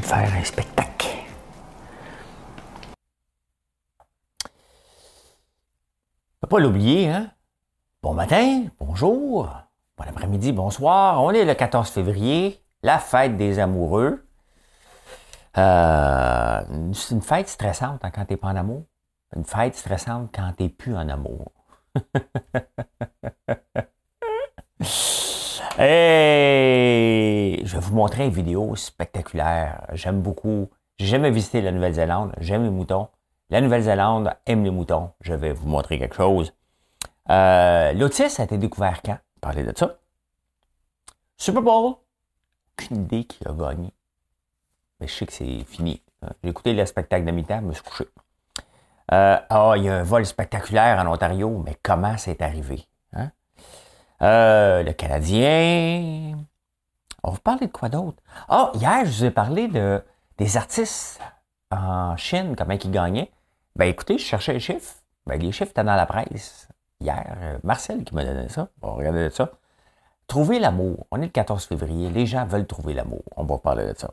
De faire un spectacle. Faut pas l'oublier, hein? Bon matin, bonjour, bon après-midi, bonsoir. On est le 14 février, la fête des amoureux. Euh, c'est une fête stressante hein, quand t'es pas en amour. Une fête stressante quand t'es plus en amour. Et je vais vous montrer une vidéo spectaculaire. J'aime beaucoup. J'ai jamais visité la Nouvelle-Zélande. J'aime les moutons. La Nouvelle-Zélande aime les moutons. Je vais vous montrer quelque chose. Euh, L'autisme a été découvert quand? Parler de ça. Super Bowl? Aucune idée qui a gagné. Mais je sais que c'est fini. J'ai écouté le spectacle de mi-temps, je me suis couché. Euh, ah, il y a un vol spectaculaire en Ontario, mais comment c'est arrivé? Euh, le Canadien. On va parler de quoi d'autre? Ah, hier, je vous ai parlé de, des artistes en Chine, comment ils gagnaient. Ben écoutez, je cherchais les chiffres. Ben, les chiffres étaient dans la presse. Hier, euh, Marcel qui m'a donné ça. On va regarder ça. Trouver l'amour. On est le 14 février. Les gens veulent trouver l'amour. On va parler de ça.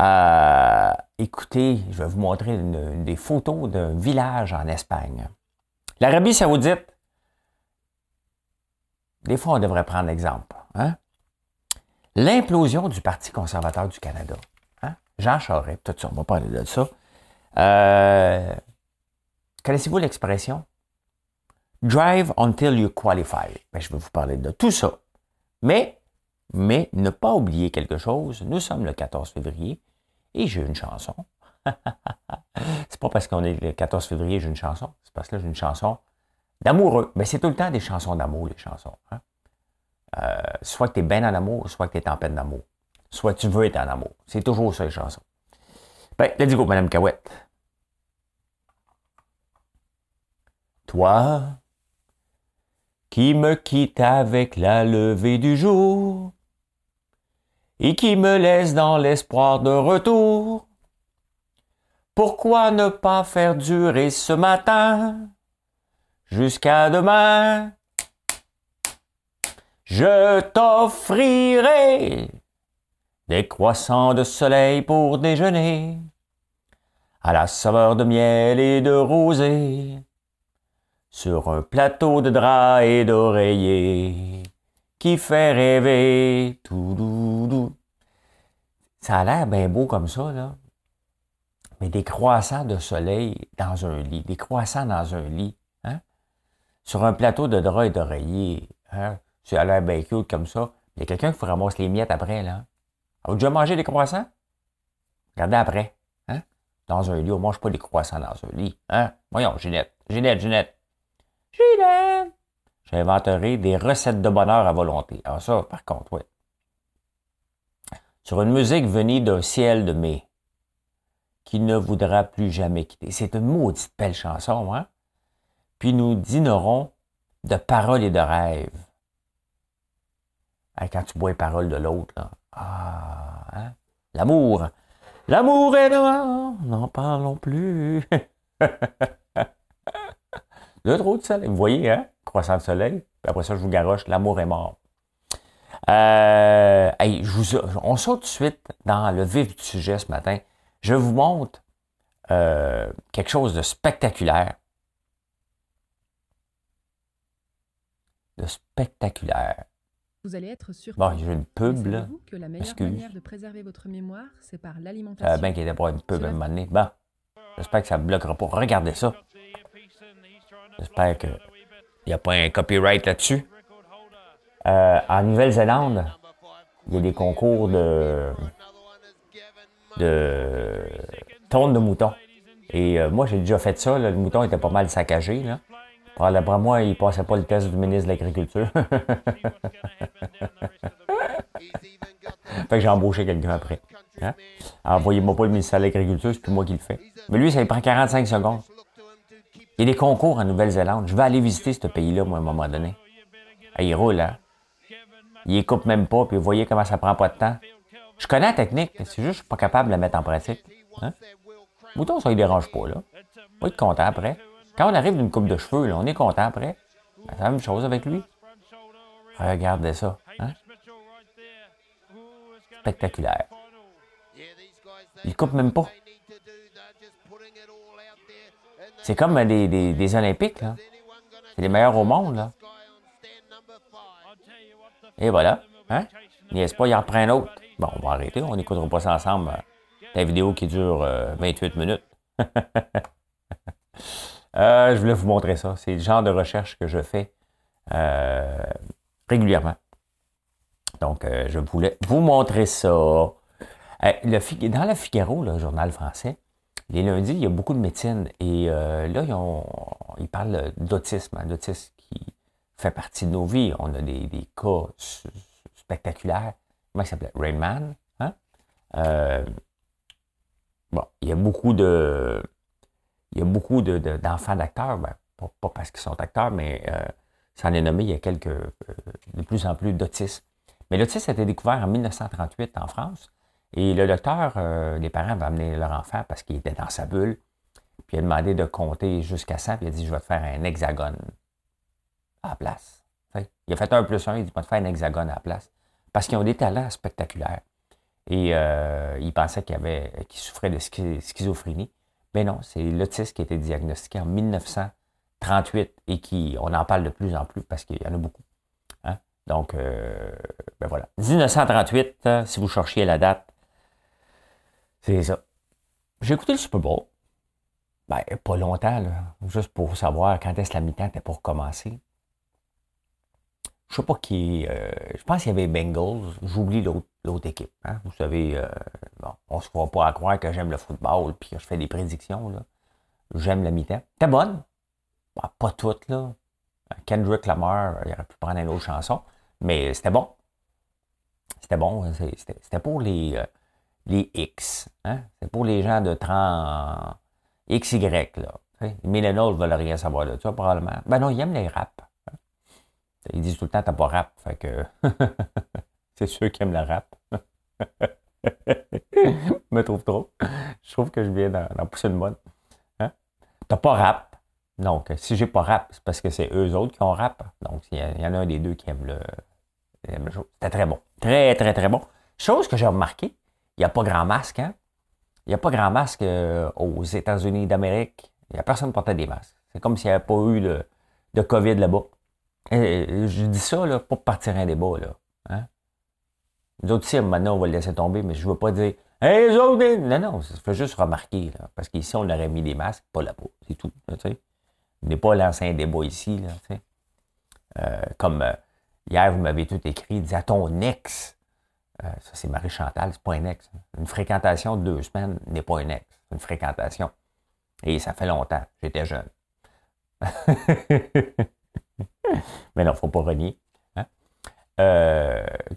Euh, écoutez, je vais vous montrer des photos d'un village en Espagne. L'Arabie saoudite, des fois, on devrait prendre l'exemple. Hein? L'implosion du Parti conservateur du Canada. Hein? Jean Charest, tout ça, on va parler de ça. Euh, Connaissez-vous l'expression? Drive until you qualify. Ben, je vais vous parler de tout ça. Mais, mais ne pas oublier quelque chose. Nous sommes le 14 février et j'ai une chanson. c'est pas parce qu'on est le 14 février j'ai une chanson. C'est parce que là, j'ai une chanson d'amoureux. Mais c'est tout le temps des chansons d'amour, les chansons. Hein? Euh, soit que tu es bien en amour, soit que tu es en peine d'amour. Soit tu veux être en amour. C'est toujours ça, les chansons. Ben, let's go, Madame Cahouette. Toi, qui me quitte avec la levée du jour, et qui me laisse dans l'espoir de retour, pourquoi ne pas faire durer ce matin jusqu'à demain? Je t'offrirai des croissants de soleil pour déjeuner, à la saveur de miel et de rosée, sur un plateau de drap et d'oreiller qui fait rêver tout doudou. Ça a l'air bien beau comme ça, là. Mais des croissants de soleil dans un lit, des croissants dans un lit? Sur un plateau de drap et d'oreiller, hein? Ça a l'air bien cute comme ça. Il y a quelqu'un qui faut ramasser les miettes après, là. Avez-vous déjà mangé des croissants? Regardez après, hein? Dans un lit, on mange pas des croissants dans un lit, hein? Voyons, Ginette, Ginette, Ginette. Ginette! J'inventerai des recettes de bonheur à volonté. Alors ça, par contre, oui. Sur une musique venue d'un ciel de mai, qui ne voudra plus jamais quitter. C'est une maudite belle chanson, hein? Puis nous dînerons de paroles et de rêves. quand tu bois les paroles de l'autre. Ah, hein? L'amour. L'amour est noir, n'en parlons plus. Le trop de soleil. Vous voyez, hein? Croissant de soleil. Après ça, je vous garoche. L'amour est mort. Euh, on saute tout de suite dans le vif du sujet ce matin. Je vous montre euh, quelque chose de spectaculaire. De spectaculaire. Vous allez être surpris. Bon, j'ai une pub, là. que la meilleure Excuse. manière de préserver votre mémoire, c'est par Euh, l'alimentation. ben qu'il était pas une pub à un moment donné. Bon, j'espère que ça ne bloquera pas. Regardez ça. J'espère qu'il n'y a pas un copyright là-dessus. Euh, en Nouvelle-Zélande, il y a des concours de, de tonnes de moutons. Et euh, moi, j'ai déjà fait ça. là. Le mouton était pas mal saccagé. Là. Par- D'après moi, il passait pas le test du ministre de l'Agriculture. fait que j'ai embauché quelqu'un après. Hein? Envoyez-moi pas le ministère de l'Agriculture, c'est plus moi qui le fais. Mais lui, ça lui prend 45 secondes. Il y a des concours en Nouvelle-Zélande. Je vais aller visiter ce pays-là, moi, à un moment donné. Ah, il roule, hein? Il coupe même pas, puis vous voyez comment ça prend pas de temps. Je connais la technique, c'est juste que je suis pas capable de la mettre en pratique. Hein? Ça ne dérange pas, là. On va être content après. Quand on arrive d'une coupe de cheveux, on est content après. C'est la même chose avec lui. Regardez ça. Hein? Spectaculaire. Il coupe même pas. C'est comme des Olympiques, là. C'est les meilleurs au monde, là. Et voilà. Hein? N'est-ce pas, il en prend un autre. Bon, on va arrêter. On n'écoutera pas ça ensemble. La vidéo qui dure 28 euh, minutes. Euh, je voulais vous montrer ça. C'est le genre de recherche que je fais euh, régulièrement. Donc, je voulais vous montrer ça. Le, dans le Figaro, le journal français, les lundis, il y a beaucoup de médecine. Et là, ils, parlent d'autisme, hein, d'autisme qui fait partie de nos vies. On a des, cas spectaculaires. Comment il s'appelait? Rainman. Hein? Bon, il y a beaucoup de. Il y a beaucoup d'enfants d'acteurs, ben, pas, parce qu'ils sont acteurs, mais euh, ça en est nommé, il y a quelques, euh, de plus en plus d'autistes. Mais l'autisme a été découvert en 1938 en France. Et le docteur, euh, les parents avaient amené leur enfant parce qu'il était dans sa bulle. Puis il a demandé de compter jusqu'à 100. Puis il a dit Je vais te faire un hexagone à la place. il a fait un plus un, il dit Je vais te faire un hexagone à la place. Parce qu'ils ont des talents spectaculaires. Et euh, il pensait qu'il avait, qu'il souffrait de schizophrénie. Mais non, c'est l'autisme qui a été diagnostiqué en 1938 et qui, on en parle de plus en plus parce qu'il y en a beaucoup. Hein. Donc, euh, ben voilà. 1938, euh, si vous cherchiez la date, c'est ça. J'ai écouté le Super Bowl. Ben, pas longtemps, juste pour savoir quand est-ce la mi-temps était pour commencer je sais pas qui. Euh, je pense qu'il y avait Bengals. J'oublie l'autre équipe. Hein. Vous savez, euh, bon, on se croit pas à croire que j'aime le football puis que je fais des prédictions. J'aime la mi-temps. T'es bonne? Bah, pas toute, là. Kendrick Lamar, il aurait pu prendre une autre chanson. Mais c'était bon. C'était bon. C'était pour les, euh, les X. Hein? C'était pour les gens de 30 XY, là. Les millennials veulent rien savoir de ça, probablement. Ben non, ils aiment les raps. Ils disent tout le temps, t'as pas rap. Fait que c'est ceux qui aiment le rap. Je me trouve trop. Je trouve que je viens d'en pousser une bonne. Hein? T'as pas rap. Donc, si j'ai pas rap, c'est parce que c'est eux autres qui ont rap. Donc, il y, en a un des deux qui aime le, C'était très bon. Très, très, très bon. Chose que j'ai remarqué, il n'y a pas grand masque, hein? Il n'y a pas grand masque euh, aux États-Unis d'Amérique. Il n'y a personne qui portait des masques. C'est comme s'il n'y avait pas eu de, de COVID là-bas. Je dis ça là, pour partir un débat. Là. Les autres ici, maintenant, on va le laisser tomber, mais je ne veux pas dire Hey, les autres! Non, non, ça fait juste remarquer. Parce qu'ici, on aurait mis des masques, pas là-bas. C'est tout. Là, on n'est pas lancé un débat ici. Là, euh, comme euh, hier, vous m'avez tout écrit, dit à ton ex. Euh, ça, c'est Marie-Chantal, c'est pas un ex. Hein. Une fréquentation de deux semaines n'est pas un ex. C'est une fréquentation. Et ça fait longtemps. J'étais jeune. mais non, faut pas renier.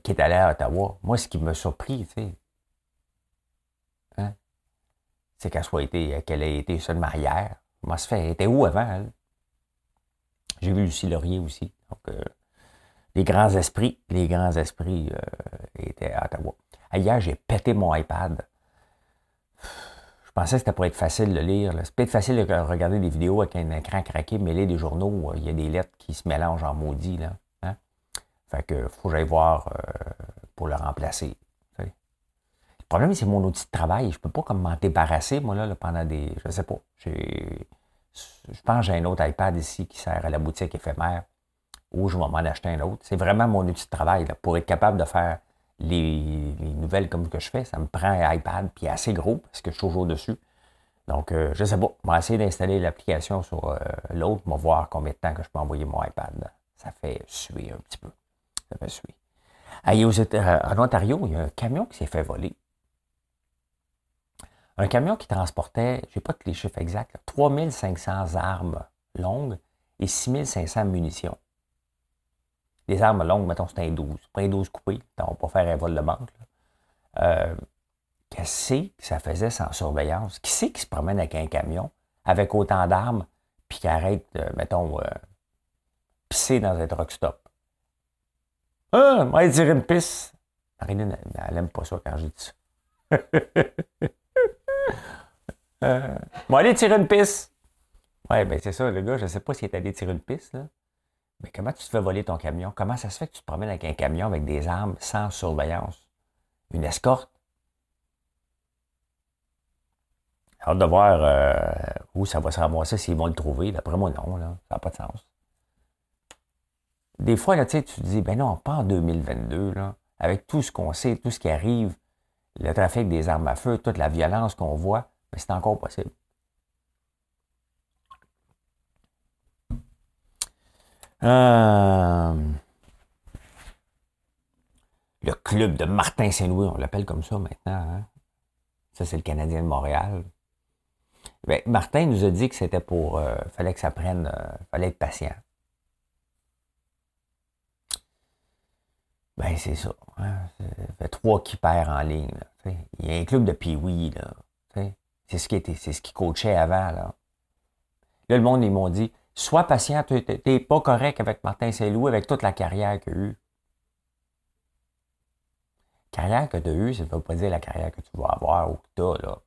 Qui est allé à Ottawa. Moi, ce qui m'a surpris, tu sais, hein, c'est qu'elle soit été, ait été seulement hier. Comment se fait? Elle était où avant, elle? J'ai vu Lucie Laurier aussi. Donc, euh, les grands esprits, les grands esprits euh, étaient à Ottawa. Hier, j'ai pété mon iPad. Je pensais que c'était pour être facile de lire. C'est peut-être facile de regarder des vidéos avec un écran craqué, mais lire des journaux, euh, il y a des lettres qui se mélangent en maudit. Là. Fait que faut que j'aille voir euh, pour le remplacer. Le problème, c'est mon outil de travail. Je peux pas comme m'en débarrasser, moi, là, pendant des. Je sais pas. Je pense que j'ai un autre iPad ici qui sert à la boutique éphémère ou je vais m'en acheter un autre. C'est vraiment mon outil de travail pour être capable de faire les, nouvelles comme que je fais, ça me prend un iPad, puis assez gros, parce que je suis toujours dessus. Donc, euh, je ne sais pas. On va essayer d'installer l'application sur euh, l'autre. On va voir combien de temps que je peux envoyer mon iPad. Ça fait suer un petit peu. Ça fait suer. Euh, en Ontario, il y a un camion qui s'est fait voler. Un camion qui transportait, je n'ai pas tous les chiffres exacts, 3500 armes longues et 6500 munitions. Des armes longues, mettons, c'est un 12. Pas un 12 coupé. On va pas faire un vol de banque. Euh, qu'est-ce que ça faisait sans surveillance? Qui c'est qui se promène avec un camion avec autant d'armes puis qui arrête, mettons, euh, pisser dans un truck stop? Ah, moi, dire une pisse. Marilyn, elle n'aime pas ça quand je dis ça. euh, moi, aller tirer une pisse. Ouais, ben c'est ça, le gars, je sais pas s'il est allé tirer une pisse, là. Mais comment tu te fais voler ton camion? Comment ça se fait que tu te promènes avec un camion avec des armes sans surveillance? Une escorte? Hâte de voir euh, où ça va se ramasser, s'ils vont le trouver. D'après moi, non, ça n'a pas de sens. Des fois, là, tu te dis, ben non, pas en 2022, là, avec tout ce qu'on sait, tout ce qui arrive, le trafic des armes à feu, toute la violence qu'on voit, mais c'est encore possible. Euh, le club de Martin Saint-Louis, on l'appelle comme ça maintenant. Hein? Ça, c'est le Canadien de Montréal. Ben, Martin nous a dit que c'était pour. Euh, fallait que ça prenne. Euh, fallait être patient. Ben, c'est ça. Hein? Ça fait trois qui perd en ligne. Il y a un club de Pee-Wee, là. C'est ce qui était, c'est ce qui coachait avant, là. Là, le monde, ils m'ont dit Sois patient, tu n'es pas correct avec Martin Saint-Louis, avec toute la carrière qu'il a eue. Carrière que tu as eue, ça ne veut pas dire la carrière que tu vas avoir ou que tu as, là.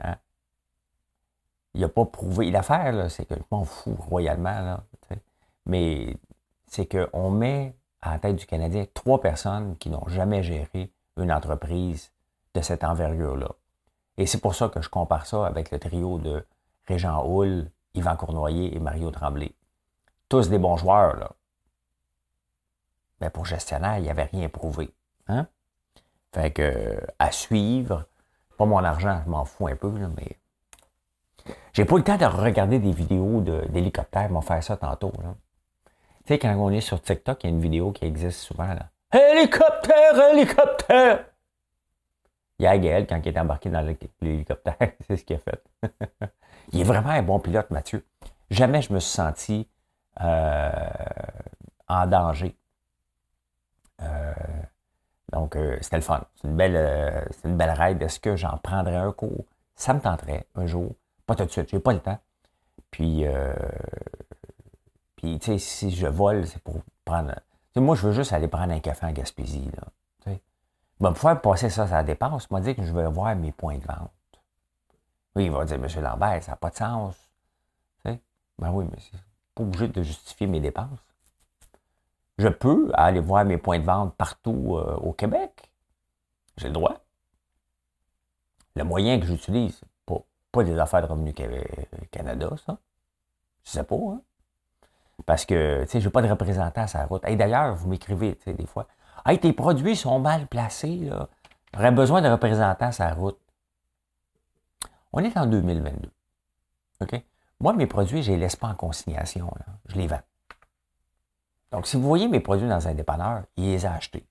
Hein? Il n'a pas prouvé. L'affaire, c'est que je m'en fous royalement, là. Mais c'est qu'on met à la tête du Canadien trois personnes qui n'ont jamais géré une entreprise de cette envergure-là. Et c'est pour ça que je compare ça avec le trio de Régent Houle, Yvan Cournoyer et Mario Tremblay. Tous des bons joueurs, là. Mais pour gestionnaire, il n'y avait rien prouvé. Hein? Fait que, à suivre, pas mon argent, je m'en fous un peu, là, mais. J'ai pas le temps de regarder des vidéos d'hélicoptères, de, m'en faire ça tantôt. Là. Tu sais, quand on est sur TikTok, il y a une vidéo qui existe souvent. Là. Hélicoptère, hélicoptère! Il y a Gaël, quand il est embarqué dans l'hélicoptère, c'est ce qu'il a fait. il est vraiment un bon pilote, Mathieu. Jamais je me suis senti euh, en danger. Euh, donc, euh, c'était le fun. C'est une belle, c'est une belle. Est-ce que j'en prendrais un cours? Ça me tenterait un jour. Pas tout de suite, j'ai pas le temps. Puis, puis tu sais, si je vole, c'est pour prendre. moi, je veux juste aller prendre un café en Gaspésie. Là. Il va me faire passer ça, ça dépense. M'a dit que je vais voir mes points de vente. Oui, il va dire, M. Lambert, ça n'a pas de sens. Tu? Ben oui, mais c'est pas obligé de justifier mes dépenses. Je peux aller voir mes points de vente partout euh, au Québec. J'ai le droit. Le moyen que j'utilise, pas, pas des affaires de Revenu Canada, ça. Je sais pas, hein? Parce que, tu sais, j'ai pas de représentant à sa route. D'ailleurs, vous m'écrivez, tu sais, des fois, Hey, tes produits sont mal placés, là. J'aurais besoin de représentants sur la route. On est en 2022. OK? Moi, mes produits, je ne les laisse pas en consignation. Je les vends. Donc, si vous voyez mes produits dans un dépanneur, il les a achetés.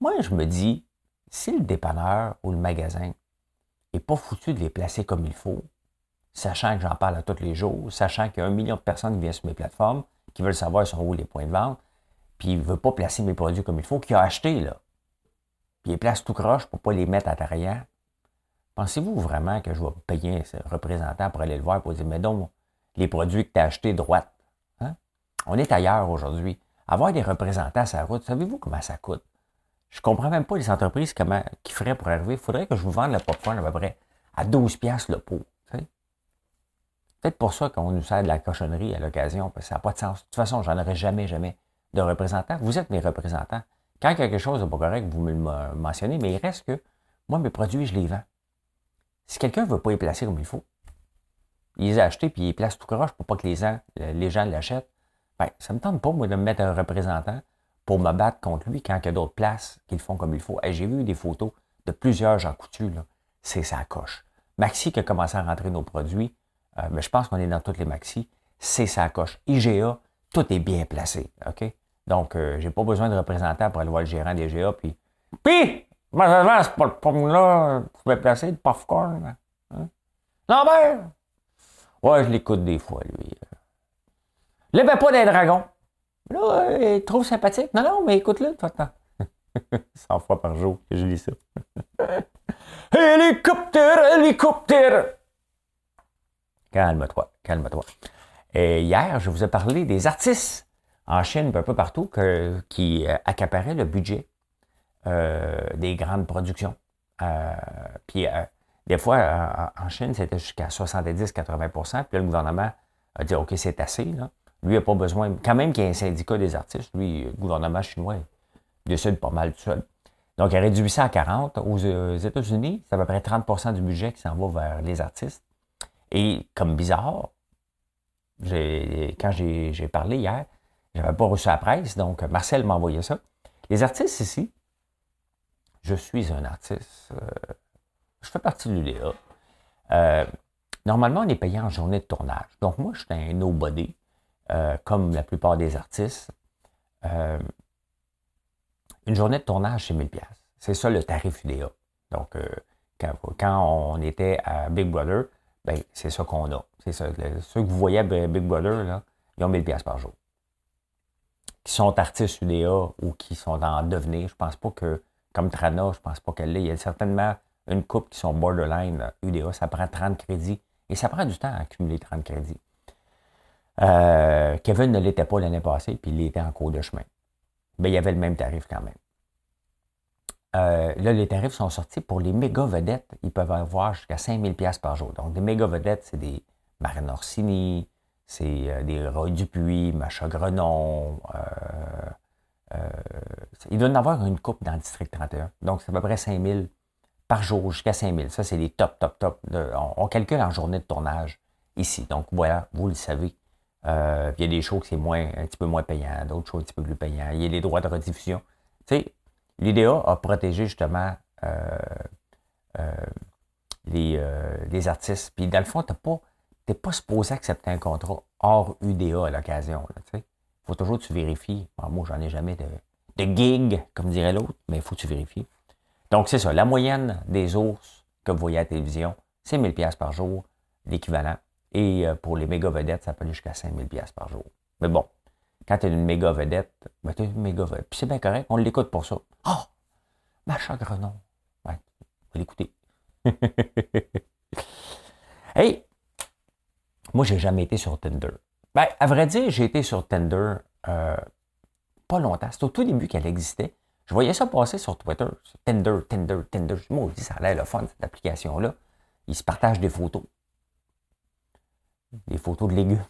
Moi, je me dis, si le dépanneur ou le magasin n'est pas foutu de les placer comme il faut, sachant que j'en parle à tous les jours, sachant qu'il y a un million de personnes qui viennent sur mes plateformes, qui veulent savoir sont où les points de vente, puis ne veut pas placer mes produits comme il faut, qu'il a acheté, là. Puis il place tout croche pour ne pas les mettre à l'arrière. Pensez-vous vraiment que je vais payer un représentant pour aller le voir pour dire, mais donc, les produits que tu as achetés droite. Hein? On est ailleurs aujourd'hui. Avoir des représentants à sa route, savez-vous comment ça coûte? Je ne comprends même pas les entreprises comment, qui feraient pour arriver. Il faudrait que je vous vende le popcorn à peu près à 12$ le pot. Peut-être pour ça qu'on nous sert de la cochonnerie à l'occasion, parce que ça n'a pas de sens. De toute façon, j'en aurais jamais, jamais de représentants. Vous êtes mes représentants. Quand quelque chose n'est pas correct, vous me le mentionnez, mais il reste que moi, mes produits, je les vends. Si quelqu'un ne veut pas les placer comme il faut, il les a achetés puis il les place tout croche pour pas que les gens, les gens l'achètent, ben, ça ne me tente pas, moi, de me mettre un représentant pour me battre contre lui quand il y a d'autres places qui le font comme il faut. J'ai vu des photos de plusieurs gens coutus, là. C'est sa coche. Maxi qui a commencé à rentrer nos produits, euh, mais je pense qu'on est dans toutes les Maxi, c'est sa coche. IGA, tout est bien placé. OK? Donc, euh, j'ai pas besoin de représentant pour aller voir le gérant des GA. Puis, puis, malheureusement, c'est pas le pomme-là, tu peux placer le popcorn. Hein? Lambert! Ouais, je l'écoute des fois, lui. Lève pas des dragons. Là, il est trop sympathique. Non, non, mais écoute-le, toi, 100 fois par jour que je lis ça. hélicoptère, hélicoptère. Calme-toi, calme-toi. Et hier, je vous ai parlé des artistes en Chine, un peu partout, qui euh, accaparaient le budget euh, des grandes productions. Euh, puis, des fois, en Chine, c'était jusqu'à 70-80% Puis là, le gouvernement a dit OK, c'est assez. Lui, il n'a pas besoin. Quand même qu'il y ait un syndicat des artistes, lui, le gouvernement chinois, il décide pas mal tout seul. Donc, il a réduit ça à 40. Aux, États-Unis, c'est à peu près 30% du budget qui s'en va vers les artistes. Et comme bizarre, quand j'ai parlé hier, je n'avais pas reçu la presse, donc Marcel m'a envoyé ça. Les artistes ici, je suis un artiste, euh, je fais partie de l'UDA. Euh, normalement, on est payé en journée de tournage. Donc, moi, je suis un nobody, euh, comme la plupart des artistes. une journée de tournage, c'est 1000 C'est ça le tarif UDA. Donc, quand, on était à Big Brother, ben, c'est ça qu'on a. C'est ça. ceux que vous voyez à Big Brother, là, ils ont 1000 par jour. Qui sont artistes UDA ou qui sont en devenir, je pense pas que, comme Trana, je pense pas qu'elle l'est. Il y a certainement une coupe qui sont borderline UDA. Ça prend 30 crédits. Et ça prend du temps à accumuler 30 crédits. Euh, Kevin ne l'était pas l'année passée, puis il était en cours de chemin. Mais il y avait le même tarif quand même. Euh, là, les tarifs sont sortis pour les méga vedettes. Ils peuvent avoir jusqu'à 5000 pièces par jour. Donc, des méga vedettes, c'est des Marine Orsini, c'est euh, des Roy Dupuis, Macha Grenon. Euh, il doit en avoir une coupe dans le district 31. Donc, c'est à peu près 5000 par jour, jusqu'à 5000. Ça, c'est les top, top, top. on, calcule en journée de tournage ici. Donc, voilà, vous le savez. il y a des shows qui c'est moins, un petit peu moins payant, d'autres shows un petit peu plus payants. Il y a les droits de rediffusion. Tu sais, L'IDEA a protégé justement euh, euh, euh, les, artistes. Puis dans le fond, tu n'es pas, supposé accepter un contrat hors UDA à l'occasion. Il faut toujours que tu vérifies. moi, j'en ai jamais de, de gig, comme dirait l'autre, mais il faut que tu vérifies. Donc, c'est ça. La moyenne des ours que vous voyez à la télévision, c'est 1000 pièces par jour, l'équivalent. Et pour les méga vedettes, ça peut aller jusqu'à 5000 pièces par jour. Mais bon, quand tu es une méga vedette, ben tu es une méga vedette. Puis c'est bien correct, on l'écoute pour ça. Oh! Macha Grenon. Ouais, on va l'écouter. hey! Moi, j'ai jamais été sur Tinder. Ben, à vrai dire, j'ai été sur Tinder euh, pas longtemps. C'est au tout début qu'elle existait. Je voyais ça passer sur Twitter. Tinder, Tinder, Tinder. Moi, ça a l'air le fun, cette application-là. Ils se partagent des photos. Des photos de légumes.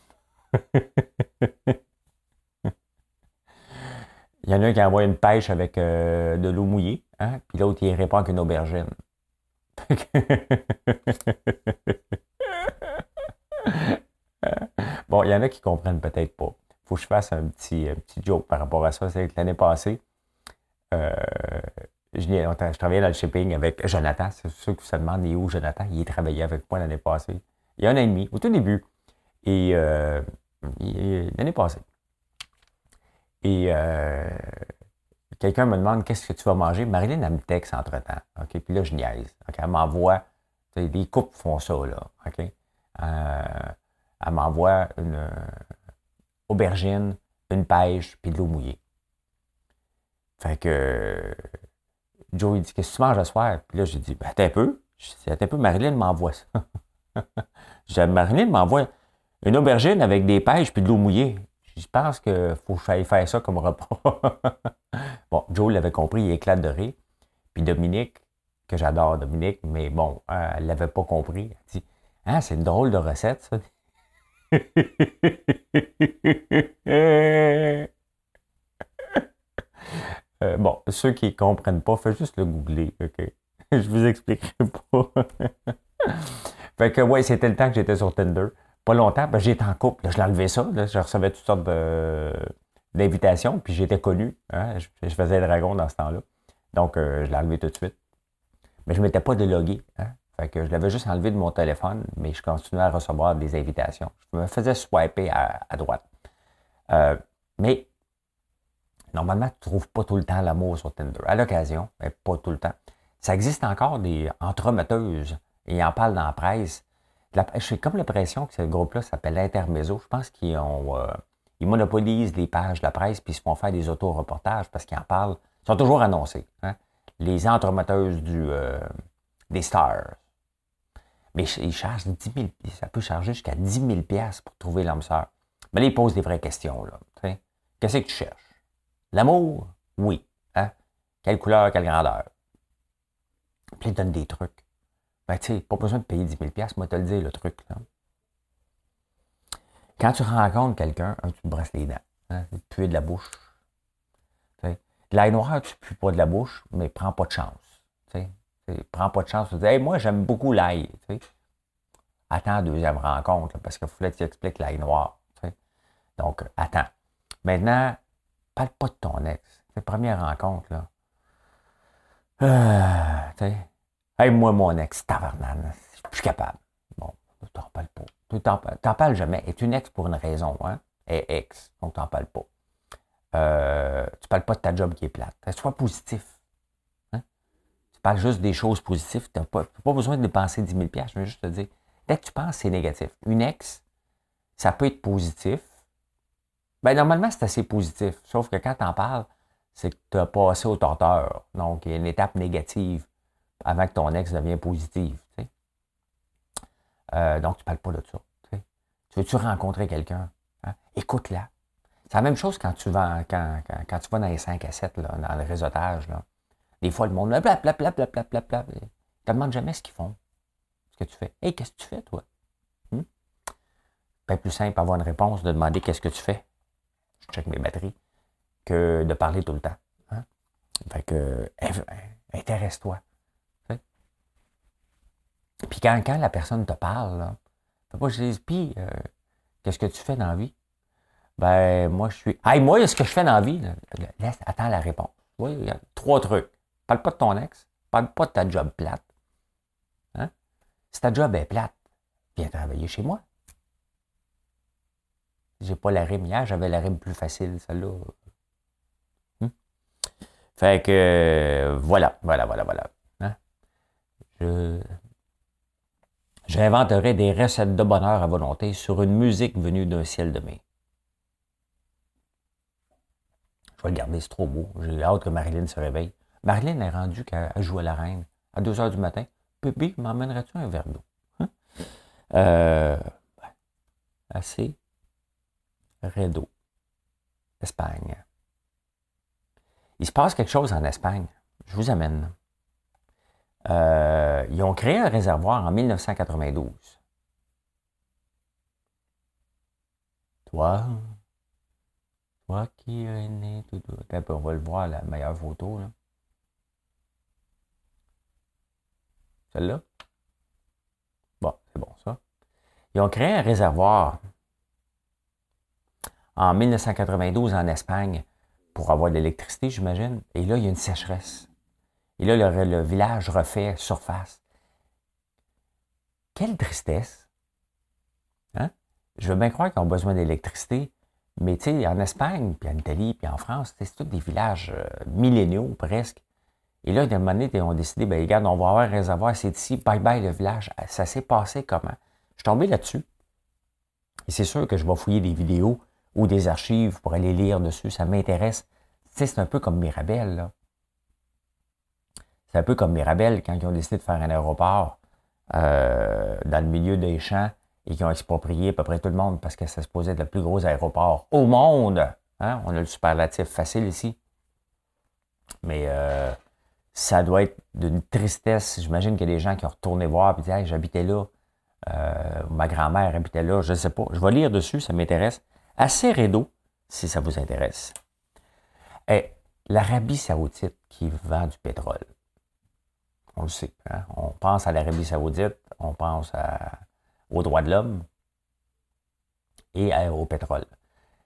Il y en a un qui envoie une pêche avec euh, de l'eau mouillée, hein, puis l'autre, il répond qu'une aubergine. bon, il y en a qui comprennent peut-être pas. faut que je fasse un petit, petit joke par rapport à ça. C'est que l'année passée, euh, je, travaillais dans le shipping avec Jonathan. C'est ceux qui se demandent, il est où Jonathan? Il est travaillé avec moi l'année passée. Il y a un an et demi, au tout début. Et euh, l'année passée. Et euh, quelqu'un me demande qu'est-ce que tu vas manger? Marilyn, elle me texte entre-temps. Puis là, je niaise. Elle m'envoie. Des couples font ça, là. Euh, elle m'envoie une aubergine, une pêche, puis de l'eau mouillée. Fait que Joe, il dit Qu'est-ce que tu manges ce soir? Puis là, j'ai dit Ben, attends un peu. Attends un peu, Marilyn m'envoie ça. j'ai Marilyn m'envoie une aubergine avec des pêches puis de l'eau mouillée. Je pense qu'il faut que faire ça comme repas. bon, Joe l'avait compris, il éclate de rire. Puis Dominique, que j'adore Dominique, mais bon, euh, elle ne l'avait pas compris. Elle dit Ah, c'est une drôle de recette, ça. Euh, bon, ceux qui ne comprennent pas, faites juste le googler, OK? Je vous expliquerai pas. fait que, ouais, c'était le temps que j'étais sur Tinder pas longtemps, ben, j'étais en couple. je enlevé ça. je recevais toutes sortes d'invitations, puis j'étais connu. Hein, je, faisais dragon dans ce temps-là. Donc, euh, je l'ai enlevé tout de suite. Mais je ne m'étais pas délogué. Hein. Je l'avais juste enlevé de mon téléphone, mais je continuais à recevoir des invitations. Je me faisais swiper à, droite. Euh, mais normalement, tu ne trouves pas tout le temps l'amour sur Tinder. À l'occasion, mais pas tout le temps. Ça existe encore des entremetteuses. Et ils en parlent dans la presse. J'ai comme l'impression que ce groupe-là s'appelle Intermezzo. Je pense qu'ils euh, monopolisent les pages de la presse puis ils se font faire des auto-reportages parce qu'ils en parlent. Ils sont toujours annoncés. Hein. les entremetteuses du, euh, des stars. Mais ils chargent 10 000, ça peut charger jusqu'à 10 000 pour trouver l'homme sœur. Mais là, ils posent des vraies questions. Qu'est-ce que tu cherches? L'amour? Oui. Hein? Quelle couleur, quelle grandeur? Puis ils donnent des trucs. Ben, tu sais, pas besoin de payer 10 000 moi, te le dire, le truc. Quand tu rencontres quelqu'un, hein, tu te brosses les dents. Hein, tu de la bouche. De l'ail noir, tu pues pas de la bouche, mais prends pas de chance. T'sais. Prends pas de chance. Tu dis, moi, j'aime beaucoup l'ail. Attends deuxième rencontre, parce qu'il faut que tu expliques l'ail noir. Donc, attends. Maintenant, parle pas de ton ex. C'est première rencontre, là. Euh, hey, moi, mon ex, tabarnane, je suis plus capable. Bon, t'en parles pas. Tu t'en parles jamais. Et une ex pour une raison, hein? Et ex, donc t'en parles pas. Euh, tu parles pas de ta job qui est plate. Sois positif. Hein? Tu parles juste des choses positives. Tu n'as pas, pas, besoin de dépenser 10 000 Je veux juste te dire, dès que tu penses, c'est négatif. Une ex, ça peut être positif. Ben, normalement, c'est assez positif. Sauf que quand tu en parles, c'est que tu as passé au torteur. Donc, il y a une étape négative avant que ton ex devienne positive. Euh, donc, tu ne parles pas de ça. Tu veux-tu rencontrer quelqu'un? Hein? Écoute-la. C'est la même chose quand tu vas, quand, quand, tu vas dans les 5 à 7, là, dans le réseautage. Là. Des fois, le monde, bla, bla, bla, bla, bla, bla, bla, te demande jamais ce qu'ils font, ce que tu fais. Hé, qu'est-ce que tu fais, toi? Hmm? Ben, plus simple avoir une réponse de demander qu'est-ce que tu fais. Je check mes batteries, que de parler tout le temps. Hein? Fait que, intéresse-toi. Puis quand, la personne te parle, là, je dis, puis, euh, qu'est-ce que tu fais dans la vie? Ben, moi, je suis. Hey, moi, ce que je fais dans la vie, laisse, attends la réponse. Oui, il y a trois trucs. Parle pas de ton ex. Parle pas de ta job plate. Hein? Si ta job est plate, viens travailler chez moi. J'ai pas la rime hier, j'avais la rime plus facile, celle-là. Hum? Fait que voilà, voilà, voilà, voilà. Hein? Je. J'inventerai des recettes de bonheur à volonté sur une musique venue d'un ciel de mai. Je vais le garder, c'est trop beau. J'ai hâte que Marilyn se réveille. Marilyn est rendue qu'elle joue à la reine à 2 h du matin. Pépi, m'emmènerais-tu un verre d'eau? Hein? Euh, assez. Redo. Espagne. Il se passe quelque chose en Espagne. Je vous amène. Euh, ils ont créé un réservoir en 1992. Toi, toi qui es né tout On va le voir, la meilleure photo. Celle-là? Bon, c'est bon ça. Ils ont créé un réservoir en 1992 en Espagne pour avoir de l'électricité, j'imagine. Et là, il y a une sécheresse. Et là, le, village refait surface. Quelle tristesse. Hein? Je veux bien croire qu'ils ont besoin d'électricité, mais tu sais, en Espagne, puis en Italie, puis en France, c'est tous des villages euh, milléniaux presque. Et là, a un moment donné, ils ont décidé, ben regarde, on va avoir un réservoir, c'est ici, bye bye le village. Ça s'est passé comment? Je suis tombé là-dessus. Et c'est sûr que je vais fouiller des vidéos ou des archives pour aller lire dessus, ça m'intéresse. C'est un peu comme Mirabel, là. C'est un peu comme Mirabel quand ils ont décidé de faire un aéroport euh, dans le milieu des champs et qui ont exproprié à peu près tout le monde parce que ça se posait être le plus gros aéroport au monde. Hein? On a le superlatif facile ici. Mais euh, ça doit être d'une tristesse. J'imagine qu'il y a des gens qui ont retourné voir et dit hey, j'habitais là. Euh, ma grand-mère habitait là, je ne sais pas. Je vais lire dessus, ça m'intéresse. Assez rédo, si ça vous intéresse. L'Arabie Saoudite qui vend du pétrole. On le sait. Hein? On pense à l'Arabie saoudite, on pense aux droits de l'homme et au pétrole.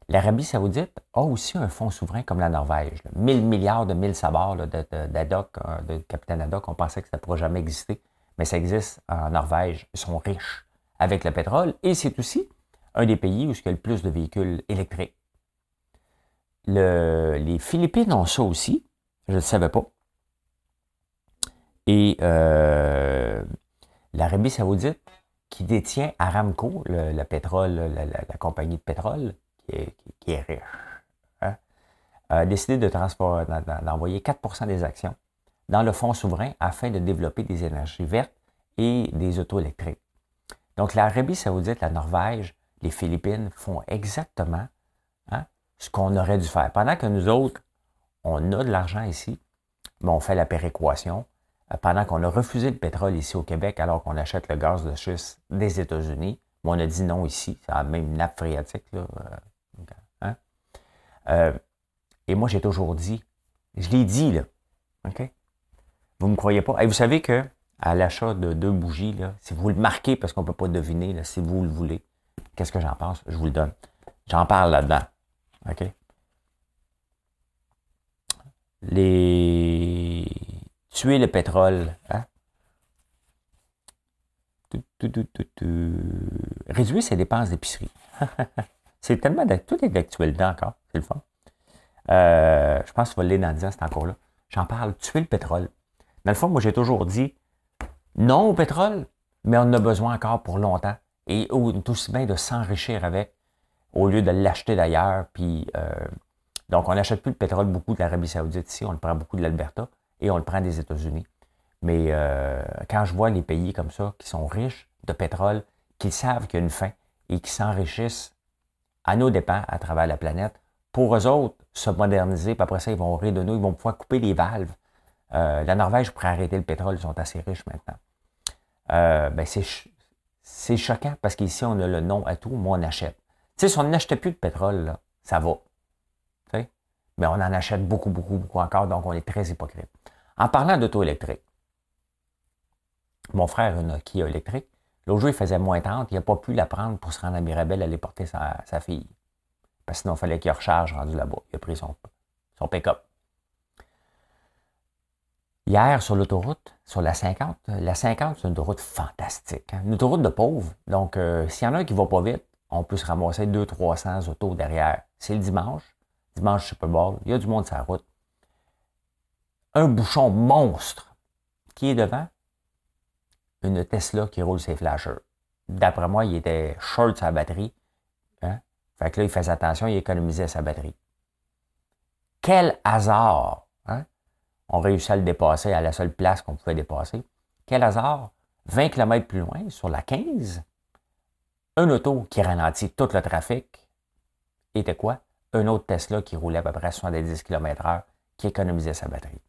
L'Arabie saoudite a aussi un fonds souverain comme la Norvège. 1000 milliards de mille sabords d'Adoc, euh, de, capitaine Adoc. On pensait que ça ne pourrait jamais exister, mais ça existe en Norvège. Ils sont riches avec le pétrole et c'est aussi un des pays où il y a le plus de véhicules électriques. les Philippines ont ça aussi. Je ne le savais pas. Et euh, l'Arabie saoudite, qui détient Aramco, le, pétrole, la, compagnie de pétrole, qui est, riche, hein, a décidé de d'envoyer 4% des actions dans le fonds souverain afin de développer des énergies vertes et des auto électriques. Donc l'Arabie saoudite, la Norvège, les Philippines font exactement hein, ce qu'on aurait dû faire. Pendant que nous autres, on a de l'argent ici, mais on fait la péréquation, pendant qu'on a refusé le pétrole ici au Québec alors qu'on achète le gaz de schiste des États-Unis, on a dit non ici, c'est la même nappe phréatique. Là, euh, hein? euh, et moi, j'ai toujours dit, je l'ai dit, là, OK? Vous ne me croyez pas? Et vous savez que à l'achat de deux bougies, si vous le marquez parce qu'on ne peut pas deviner, si vous le voulez, qu'est-ce que j'en pense? Je vous le donne. J'en parle là-dedans. OK? Les tuer le pétrole. Hein? Réduire ses dépenses d'épicerie. c'est tellement tout est d'actualité encore. C'est le fun. Euh, je pense que va dans c'est encore là. J'en parle, tuer le pétrole. Dans le fond, moi, j'ai toujours dit non au pétrole, mais on en a besoin encore pour longtemps. Et tout aussi bien de s'enrichir avec, au lieu de l'acheter d'ailleurs. Puis, euh, donc, on n'achète plus le pétrole beaucoup de l'Arabie Saoudite ici, on le prend beaucoup de l'Alberta et on le prend des États-Unis. Mais euh, quand je vois les pays comme ça, qui sont riches de pétrole, qui savent qu'il y a une fin et qui s'enrichissent à nos dépens à travers la planète, pour eux autres, se moderniser, puis après ça, ils vont rire de nous, ils vont pouvoir couper les valves. Euh, la Norvège pourrait arrêter le pétrole, ils sont assez riches maintenant. Euh, ben c'est, choquant parce qu'ici, on a le nom à tout, moi, on achète. Si on n'achetait plus de pétrole, ça va. Mais on en achète beaucoup, beaucoup, beaucoup encore, donc on est très hypocrite. En parlant d'auto électrique, mon frère a une Kia électrique. L'autre jour, il faisait moins 30, il n'a pas pu la prendre pour se rendre à Mirabel aller porter sa, fille. Parce que sinon, il fallait qu'il recharge rendu là-bas. Il a pris son, pick-up. Hier, sur l'autoroute, sur la 50, la 50, c'est une autoroute fantastique. Hein. Une autoroute de pauvres. Donc, euh, s'il y en a un qui ne va pas vite, on peut se ramasser 200-300 autos derrière. C'est le dimanche. Dimanche Super Bowl. Il y a du monde sur la route. Un bouchon monstre. Qui est devant? Une Tesla qui roule ses flashers. D'après moi, il était short sa batterie. Hein? Fait que là, il faisait attention, il économisait sa batterie. Quel hasard! Hein? On réussit à le dépasser à la seule place qu'on pouvait dépasser. Quel hasard! 20 km plus loin, sur la 15, un auto qui ralentit tout le trafic était quoi? Un autre Tesla qui roulait à peu près 70 km/h qui économisait sa batterie.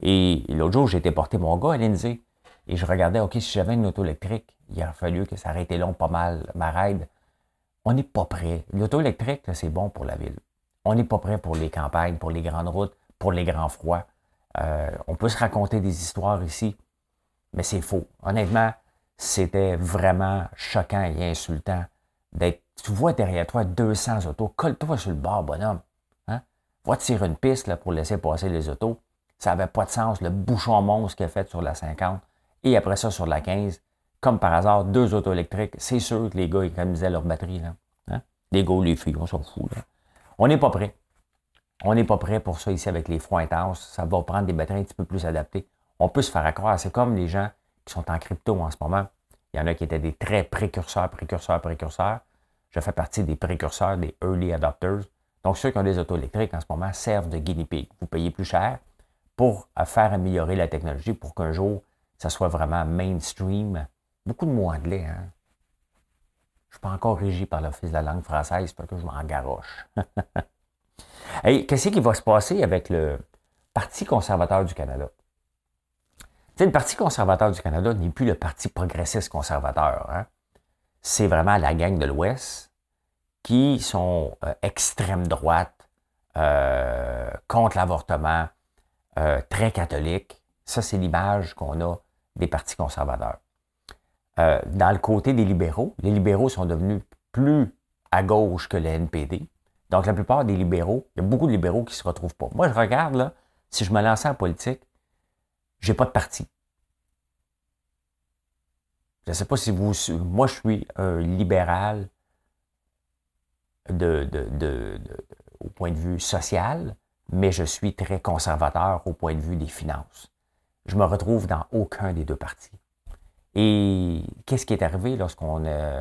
Et l'autre jour, été porter mon gars à l'Indy et je regardais, OK, si j'avais une auto électrique, il aurait fallu que ça été long pas mal, ma ride. On n'est pas prêt. L'auto électrique, c'est bon pour la ville. On n'est pas prêt pour les campagnes, pour les grandes routes, pour les grands froids. Euh, on peut se raconter des histoires ici, mais c'est faux. Honnêtement, c'était vraiment choquant et insultant d'être. Tu vois derrière toi 200 autos, colle-toi sur le bord, bonhomme. Hein? Va tirer une piste pour laisser passer les autos. Ça n'avait pas de sens, le bouchon monstre qu'il a fait sur la 50. Et après ça, sur la 15, comme par hasard, deux autos électriques, c'est sûr que les gars économisaient leur batterie. Là. Hein? Les gars, les filles, on s'en fout. Là. On n'est pas prêt. On n'est pas prêt pour ça ici avec les froids intenses. Ça va prendre des batteries un petit peu plus adaptées. On peut se faire accroire. C'est comme les gens qui sont en crypto en ce moment. Il y en a qui étaient des très précurseurs, précurseurs, précurseurs. Je fais partie des précurseurs, des early adopters. Donc, ceux qui ont des autos électriques en ce moment servent de guinea pig. Vous payez plus cher pour faire améliorer la technologie pour qu'un jour, ça soit vraiment mainstream. Beaucoup de mots anglais, hein? Je ne suis pas encore régi par l'Office de la langue française parce que je m'en garoche. qu'est-ce qui va se passer avec le Parti conservateur du Canada? Le Parti conservateur du Canada n'est plus le Parti progressiste conservateur. Hein? C'est vraiment la gang de l'Ouest qui sont euh, extrême droite, euh, contre l'avortement, euh, très catholique. Ça, c'est l'image qu'on a des partis conservateurs. Euh, dans le côté des libéraux, les libéraux sont devenus plus à gauche que le NPD. Donc, la plupart des libéraux, il y a beaucoup de libéraux qui ne se retrouvent pas. Moi, je regarde, là, si je me lançais en politique, j'ai pas de parti. Je ne sais pas si vous... Moi, je suis un libéral au point de vue social, mais je suis très conservateur au point de vue des finances. Je me retrouve dans aucun des deux partis. Et qu'est-ce qui est arrivé lorsqu'on ne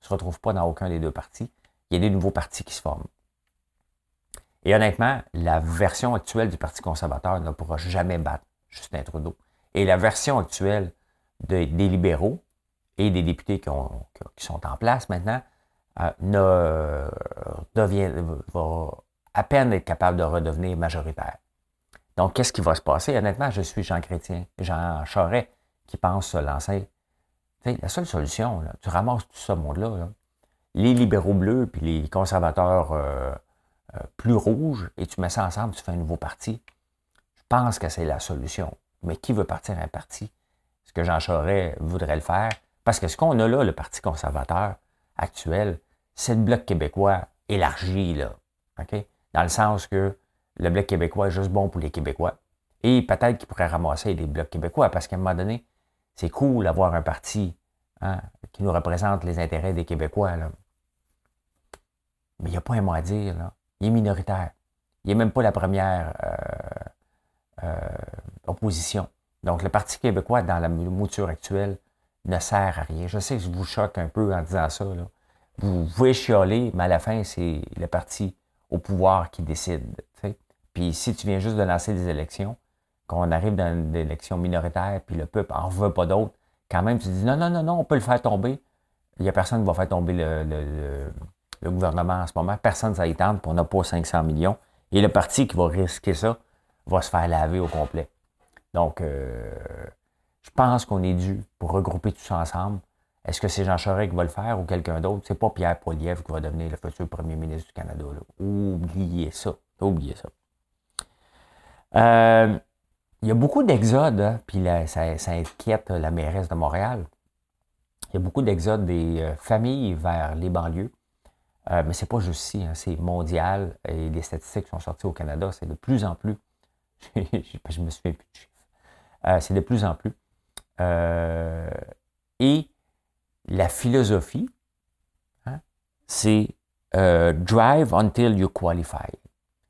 se retrouve pas dans aucun des deux partis? Il y a des nouveaux partis qui se forment. Et honnêtement, la version actuelle du Parti conservateur ne pourra jamais battre, Justin Trudeau. Et la version actuelle des libéraux et des députés qui, sont en place maintenant euh, ne, devient, va à peine être capable de redevenir majoritaire. Donc, qu'est-ce qui va se passer? Honnêtement, je suis Jean Chrétien, Jean Charest, qui pense se lancer. la seule solution, tu ramasses tout ce monde-là, les libéraux bleus puis les conservateurs euh, euh, plus rouges, et tu mets ça ensemble, tu fais un nouveau parti. Je pense que c'est la solution. Mais qui veut partir un parti? Est-ce que Jean Charest voudrait le faire? Parce que ce qu'on a là, le Parti conservateur actuel, c'est le Bloc québécois élargi, là. OK? Dans le sens que le Bloc québécois est juste bon pour les Québécois. Et peut-être qu'il pourrait ramasser des Blocs québécois, parce qu'à un moment donné, c'est cool d'avoir un parti hein, qui nous représente les intérêts des Québécois. Là. Mais il n'y a pas un mot à dire. Là. Il est minoritaire. Il n'est même pas la première euh, euh, opposition. Donc, le Parti québécois, dans la mouture actuelle, ne sert à rien. Je sais que je vous choque un peu en disant ça. Vous pouvez chialer, mais à la fin, c'est le parti au pouvoir qui décide. Puis si tu viens juste de lancer des élections, qu'on arrive dans une élection minoritaire, puis le peuple en veut pas d'autres, quand même, tu dis non, non, non, non, on peut le faire tomber. Il n'y a personne qui va faire tomber le, gouvernement en ce moment. Personne ne s'y tente, puis on n'a pas 500 millions. Et le parti qui va risquer ça va se faire laver au complet. Donc, euh, je pense qu'on est dû pour regrouper tout ça ensemble. Est-ce que c'est Jean Charest qui va le faire ou quelqu'un d'autre? C'est pas Pierre Poilievre qui va devenir le futur premier ministre du Canada. Oubliez ça. Oubliez ça. Euh, il y a beaucoup d'exodes, hein, puis ça, inquiète la mairesse de Montréal. Il y a beaucoup d'exodes des euh, familles vers les banlieues. Euh, mais c'est pas juste ici, hein, c'est mondial. Et les statistiques sont sorties au Canada, c'est de plus en plus. je me souviens plus de chiffres. c'est de plus en plus. et la philosophie, hein, c'est drive until you qualify.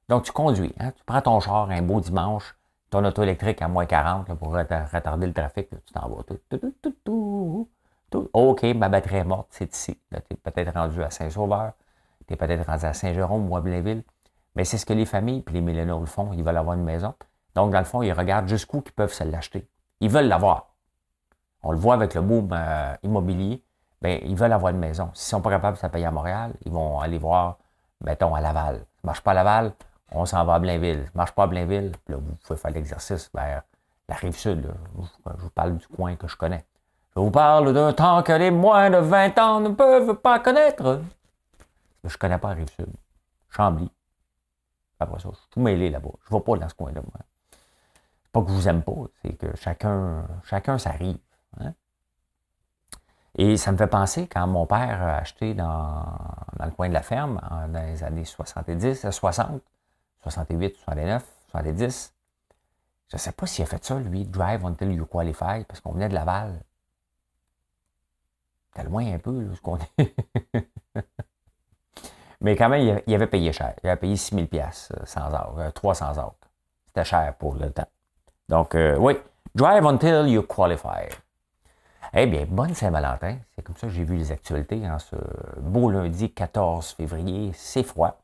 Donc, tu conduis. Hein, tu prends ton char un beau dimanche, ton auto électrique à moins 40 pour retarder le trafic, tu t'en vas. OK, ma batterie est morte, c'est ici. tu es peut-être rendu à Saint-Sauveur, tu es peut-être rendu à Saint-Jérôme ou à Blainville. Mais c'est ce que les familles et les millénaires le font. Ils veulent avoir une maison. Donc, dans le fond, ils regardent jusqu'où ils peuvent se l'acheter. Ils veulent l'avoir. On le voit avec le boom euh, immobilier. Bien, ils veulent avoir une maison. S'ils ne sont pas capables de se payer à Montréal, ils vont aller voir, mettons, à Laval. Ça ne marche pas à Laval, on s'en va à Blainville. marche pas à Blainville, là, vous pouvez faire l'exercice vers la rive sud. Je vous parle du coin que je connais. Je vous parle d'un temps que les moins de 20 ans ne peuvent pas connaître. Je connais pas la rive sud. Chambly. Après ça, je suis tout mêlé là-bas. Je ne vais pas dans ce coin-là, moi. Pas que je vous aime pas, c'est que chacun, chacun s'arrive. Hein? Et ça me fait penser quand mon père a acheté dans, le coin de la ferme, dans les années 70, 60, 68, 69, 70. Je ne sais pas s'il a fait ça, lui, Drive Until You Qualify, parce qu'on venait de Laval. C'était loin un peu, ce qu'on est. Mais quand même, il avait payé cher. Il avait payé 6 000 sans heures, 300 heures. C'était cher pour le temps. Donc, euh, oui, Drive Until You Qualify. Eh bien, bonne Saint-Valentin. C'est comme ça que j'ai vu les actualités en ce beau lundi 14 février. C'est froid.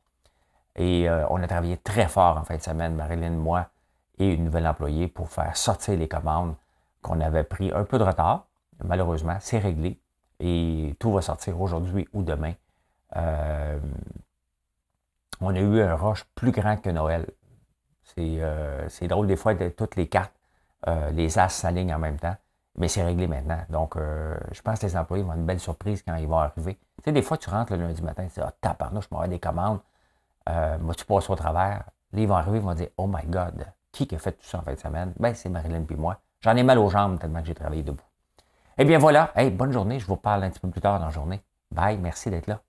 Et euh, on a travaillé très fort en fin de semaine, Marilyn, moi et une nouvelle employée, pour faire sortir les commandes qu'on avait pris un peu de retard. Malheureusement, c'est réglé et tout va sortir aujourd'hui ou demain. Euh, on a eu un rush plus grand que Noël. C'est euh, drôle des fois de toutes les cartes, les as s'alignent en même temps, mais c'est réglé maintenant. Donc, je pense que les employés vont avoir une belle surprise quand ils vont arriver. Tu sais, des fois, tu rentres le lundi matin, tu dis, ah, tabarnouche, je m'aurai des commandes euh, moi, tu passes au travers. Là, ils vont arriver, ils vont dire Oh my God, qui a fait tout ça en fin de semaine? Ben, c'est Marilyn puis moi. J'en ai mal aux jambes tellement que j'ai travaillé debout. Eh bien voilà, hey, bonne journée. Je vous parle un petit peu plus tard dans la journée. Bye, merci d'être là.